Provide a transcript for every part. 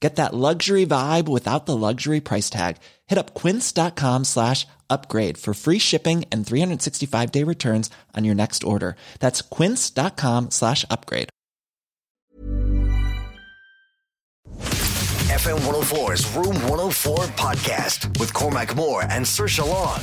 Get that luxury vibe without the luxury price tag. Hit up quince.com slash upgrade for free shipping and 365 day returns on your next order. That's quince.com slash upgrade. FM 104's Room 104 podcast with Cormac Moore and Sir Long.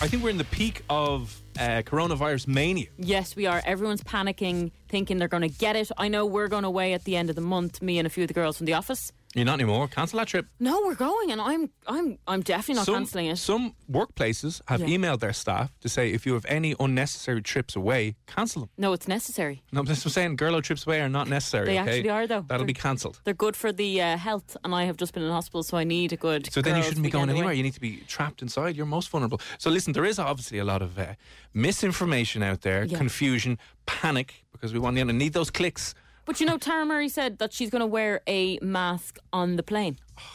I think we're in the peak of uh, coronavirus mania. Yes, we are. Everyone's panicking, thinking they're going to get it. I know we're going away at the end of the month, me and a few of the girls from the office. You're not anymore. Cancel that trip. No, we're going, and I'm, I'm, I'm definitely not some, cancelling it. Some workplaces have Yeah. emailed their staff to say if you have any unnecessary trips away, cancel them. No, it's necessary. No, I'm just saying. Girlo trips away are not necessary. They okay? actually are, though. That'll They're- be cancelled. They're good for the uh, health, and I have just been in hospital, so I need a good. So then you shouldn't be going weekend away. anywhere. You need to be trapped inside. You're most vulnerable. So listen, there is obviously a lot of uh, misinformation out there, Yeah. confusion, panic, because we want the need those clicks. But you know, Tara Murray said that she's going to wear a mask on the plane.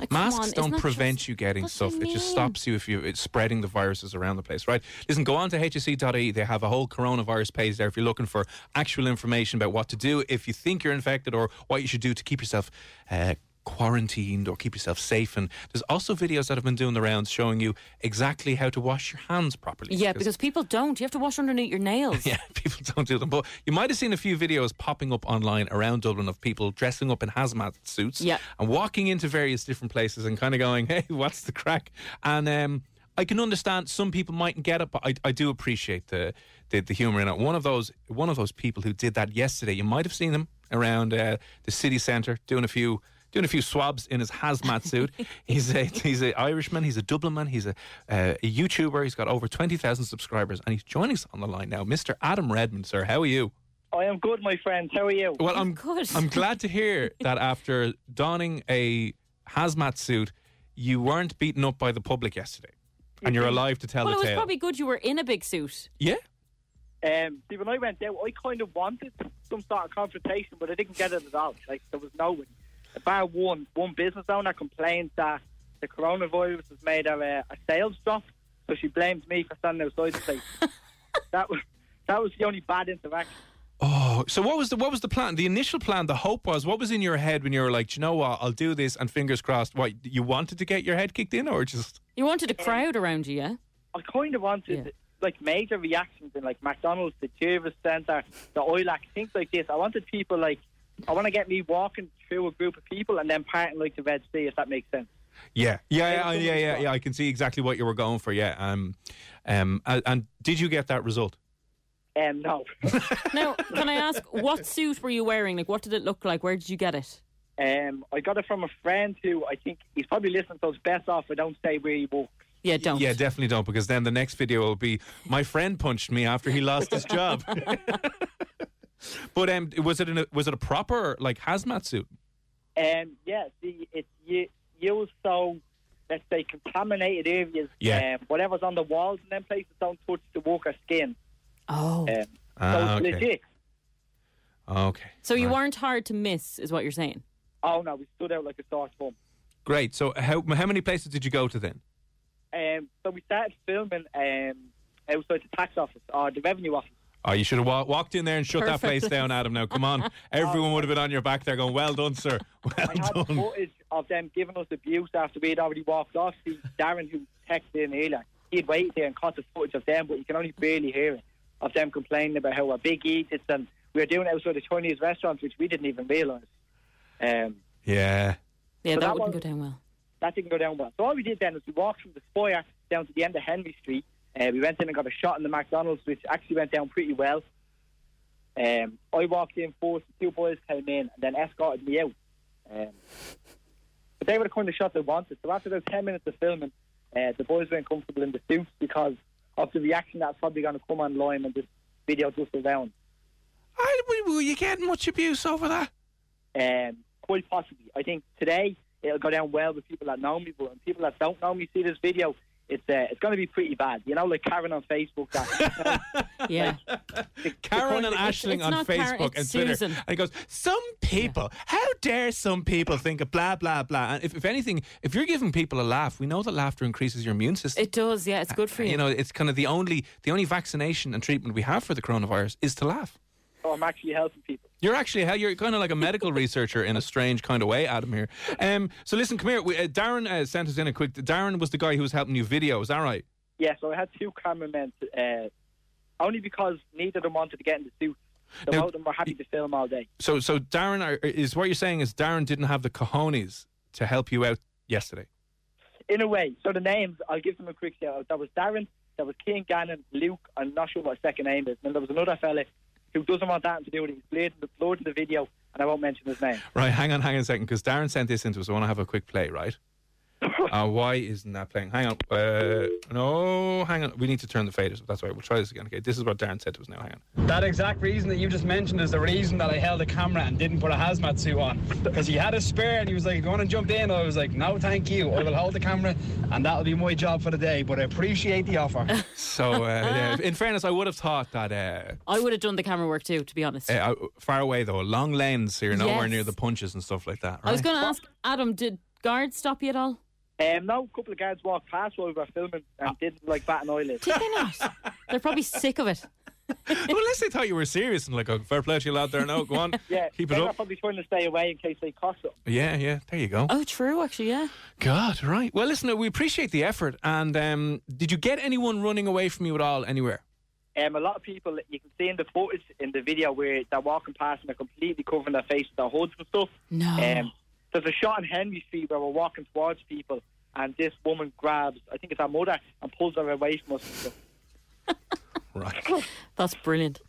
Like, Masks on, don't prevent just- you getting do you stuff. It just stops you if you it's spreading the viruses around the place, right? Listen, go on to hse.ie. They have a whole coronavirus page there if you're looking for actual information about what to do if you think you're infected or what you should do to keep yourself uh, quarantined or keep yourself safe. And there's also videos that have been doing the rounds showing you exactly how to wash your hands properly. Yeah, because people don't. You have to wash underneath your nails. Yeah, people don't do them. But you might have seen a few videos popping up online around Dublin of people dressing up in hazmat suits Yeah. and walking into various different places and kind of going, hey, what's the crack? And um, I can understand some people mightn't get it, but I, I do appreciate the, the the humour in it. One of those one of those people who did that yesterday, you might have seen them around uh, the city centre doing a few doing a few swabs in his hazmat suit. he's a he's an Irishman. He's a Dublin man. He's a, uh, a YouTuber. He's got over twenty thousand subscribers, and he's joining us on the line now, Mr. Adam Redmond. Sir, how are you? I am good, my friends. How are you? Well, I'm Good. I'm glad to hear that after donning a hazmat suit, you weren't beaten up by the public yesterday, and you're alive to tell Well, the tale. Well, it was probably good you were in a big suit. yeah. Um, see, when I went out, I kind of wanted some sort of confrontation, but I didn't get it at all. Like there was no one. Bar one, one business owner complained that the coronavirus has made of a, uh, a sales drop, so she blamed me for standing outside the place. that was that was the only bad interaction. Oh, so what was the what was the plan? The initial plan, the hope was what was in your head when you were like, "Do you know what, I'll do this, and fingers crossed. What you wanted to get your head kicked in, or just You wanted a crowd around you, yeah? I kind of wanted Yeah. like major reactions in like McDonald's, the Jervis Centre, the Ilac, things like this. I wanted people like I want to get me walking through a group of people and then parting like the Red Sea, if that makes sense. yeah, yeah, yeah, Maybe yeah, yeah, yeah. I can see exactly what you were going for. Yeah, um, um, and, and did you get that result? Um, no. Now, can I ask, what suit were you wearing? Like, what did it look like? Where did you get it? Um, I got it from a friend who I think he's probably listening, so it's best off I don't say where he works. Yeah, don't. Yeah, definitely don't, because then the next video will be my friend punched me after he lost his job. but um, was it in a, was it a proper like hazmat suit? Um, yeah, see, it's u- used so let's say contaminated areas. Yeah. Um, whatever's on the walls and them places don't touch the worker's skin. Oh. Um, so Ah, it's okay. legit. Okay. So you Right. weren't hard to miss, is what you're saying? Oh no, we stood out like a sore thumb. Great. So how how many places did you go to then? Um, so we started filming um, outside the tax office or the revenue office. Oh, you should have wa- walked in there and shut that place down, Adam. Now, come on. Everyone would have been on your back there going, well done, sir. Well I had done. footage of them giving us abuse after we had already walked off. See, Darren, who texted in earlier, he'd waited there and caught the footage of them, but you can only barely hear it, of them complaining about how we're big eaters and we were doing it outside the Chinese restaurants, which we didn't even realise. Um, Yeah. Yeah, So that, that wouldn't was- go down well. that didn't go down well. So all we did then was we walked from the Spire down to the end of Henry Street. Uh, we went in and got a shot in the McDonald's, which actually went down pretty well. Um, I walked in first, two boys came in, and then escorted me out. Um, but they were the kind of shot they wanted. So after those 10 minutes of filming, uh, the boys weren't comfortable in the suits because of the reaction that's probably going to come online when this video go down. I, were you getting much abuse over that? Um, quite possibly. I think today it'll go down well with people that know me, but when people that don't know me see this video, it's uh, it's going to be pretty bad. You know, like Karen on Facebook. That, Yeah. the- Karen the and Ashling on not Karen, Facebook and Twitter. Susan. And he goes, Some people, how dare some people think of blah, blah, blah. And if, if anything, if you're giving people a laugh, we know that laughter increases your immune system. It does, yeah. It's good for you. you know, it's kind of the only the only vaccination and treatment we have for the coronavirus is to laugh. So I'm actually helping people. You're actually you're kind of like a medical researcher in a strange kind of way, Adam. Here. Um, so listen, come here. We, uh, Darren uh, sent us in a quick. Darren was the guy who was helping you video. Is that right? Yeah, so I had two cameramen, uh, only because neither of them wanted to get in the suit. So Now, both of them were happy to film all day. So so Darren are, is what you're saying is Darren didn't have the cojones to help you out yesterday. In a way, so the names, I'll give them a quick shout out. That was Darren, that was Keane Gannon, Luke, I'm not sure what his second name is. And there was another fella who doesn't want that to do it. He's in the, the video, and I won't mention his name. Right, hang on, hang on a second, because Darren sent this into us. I want to have a quick play, right? Uh, why isn't that playing? Hang on. Uh, no, hang on. We need to turn the faders. That's right. We'll try this again. Okay, this is what Darren said to us now. Hang on. That exact reason that you just mentioned is the reason that I held a camera and didn't put a hazmat suit on. Because he had a spare and he was like, "You want to jump in?" I was like, "No, thank you. I will hold the camera, and that'll be my job for the day." But I appreciate the offer. So, uh, yeah, in fairness, I would have thought that uh, I would have done the camera work too, to be honest. uh, far away though, long lanes, so you're nowhere Yes. near the punches and stuff like that. I was going to ask Adam, did guards stop you at all? Um, no, a couple of guards walked past while we were filming and didn't like bat an eyelid. Did they not? They're probably sick of it. well, unless they thought you were serious and like, oh, fair play to you out there. No, go on, Yeah, keep it up. they're probably trying to stay away in case they cost them. Yeah, yeah. There you go. Oh, true, actually, yeah. God, right. Well, listen, we appreciate the effort. And um, did you get anyone running away from you at all anywhere? Um, a lot of people, you can see in the footage in the video where they're walking past and they're completely covering their face with their hoods and stuff. No. Um, there's a shot in Henry Street where we're walking towards people and this woman grabs, I think it's her mother, and pulls her away from us. Right. That's brilliant.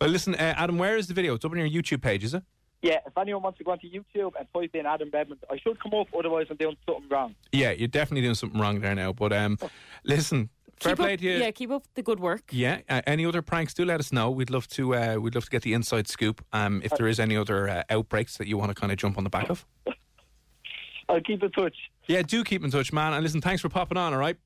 well, listen, uh, Adam, where is the video? It's up on your YouTube page, is it? Yeah, if anyone wants to go onto YouTube and type in Adam Redmond, I should come up, otherwise I'm doing something wrong. Yeah, you're definitely doing something wrong there now. But um, listen, fair Keep play up, to you. Yeah, keep up the good work. Yeah. Uh, any other pranks? Do let us know. We'd love to. Uh, we'd love to get the inside scoop. Um, if there is any other uh, outbreaks that you want to kind of jump on the back of. I'll keep in touch. Yeah, do keep in touch, man. And listen, thanks for popping on. All right.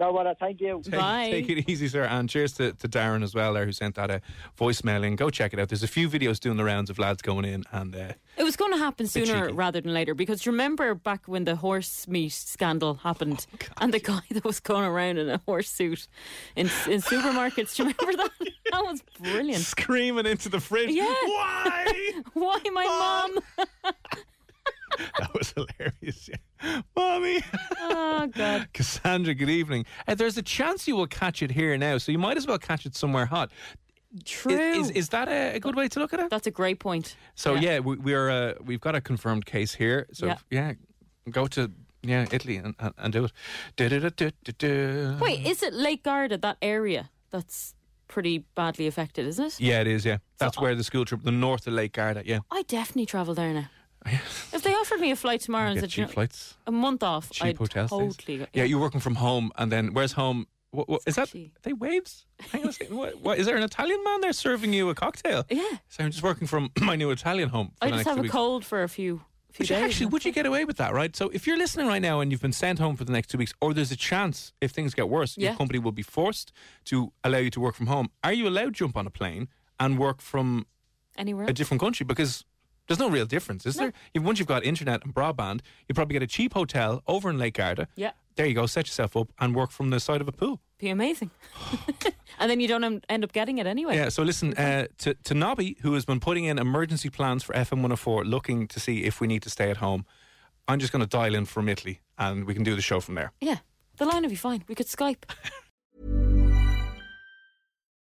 No, what? Thank you. Take, Bye. take it easy, sir. And cheers to, to Darren as well, there, who sent that uh, voicemail in. Go check it out. There's a few videos doing the rounds of lads going in, and uh, It was going to happen sooner rather than later because you remember back when the horse meat scandal happened Oh, and the guy that was going around in a horse suit in in supermarkets. Do you remember that? That was brilliant. screaming into the fridge. Yeah. Why? Why my mom? that was hilarious. Yeah. Mommy. Oh God. Cassandra, good evening. Uh, there's a chance you will catch it here now, so you might as well catch it somewhere hot. True. Is, is, that a, a good way to look at it? That's a great point. So yeah, we, we're uh, we've got a confirmed case here. So Yeah. yeah, go to yeah Italy and, and, and do it. Du-du-du-du-du-du. Wait, is it Lake Garda that area that's pretty badly affected? Isn't it? Yeah, it is. Yeah, that's where the school trip, the north of Lake Garda. Yeah, I definitely travel there now. If they offered me a flight tomorrow and said cheap flights, a month off, cheap I'd hotel totally stays. go- Yeah, you're working from home, and then where's home? What, what, is that? They waves? Hang on a second. What, what, is there an Italian man there serving you a cocktail? Yeah. So I'm just working from my new Italian home. For I just have a weeks. cold for a few few days. actually, would you get away with that, right? So if you're listening right now and you've been sent home for the next two weeks, or there's a chance if things get worse, your company will be forced to allow you to work from home. Are you allowed to jump on a plane and work from anywhere? a different country? Because there's no real difference, is there? If, once you've got internet and broadband, you probably get a cheap hotel over in Lake Garda. Yeah. There you go, set yourself up and work from the side of a pool. Be amazing. and then you don't end up getting it anyway. Yeah, so listen, uh, to, to Nobby, who has been putting in emergency plans for FM 104, looking to see if we need to stay at home, I'm just going to dial in from Italy and we can do the show from there. Yeah. The line will be fine. We could Skype.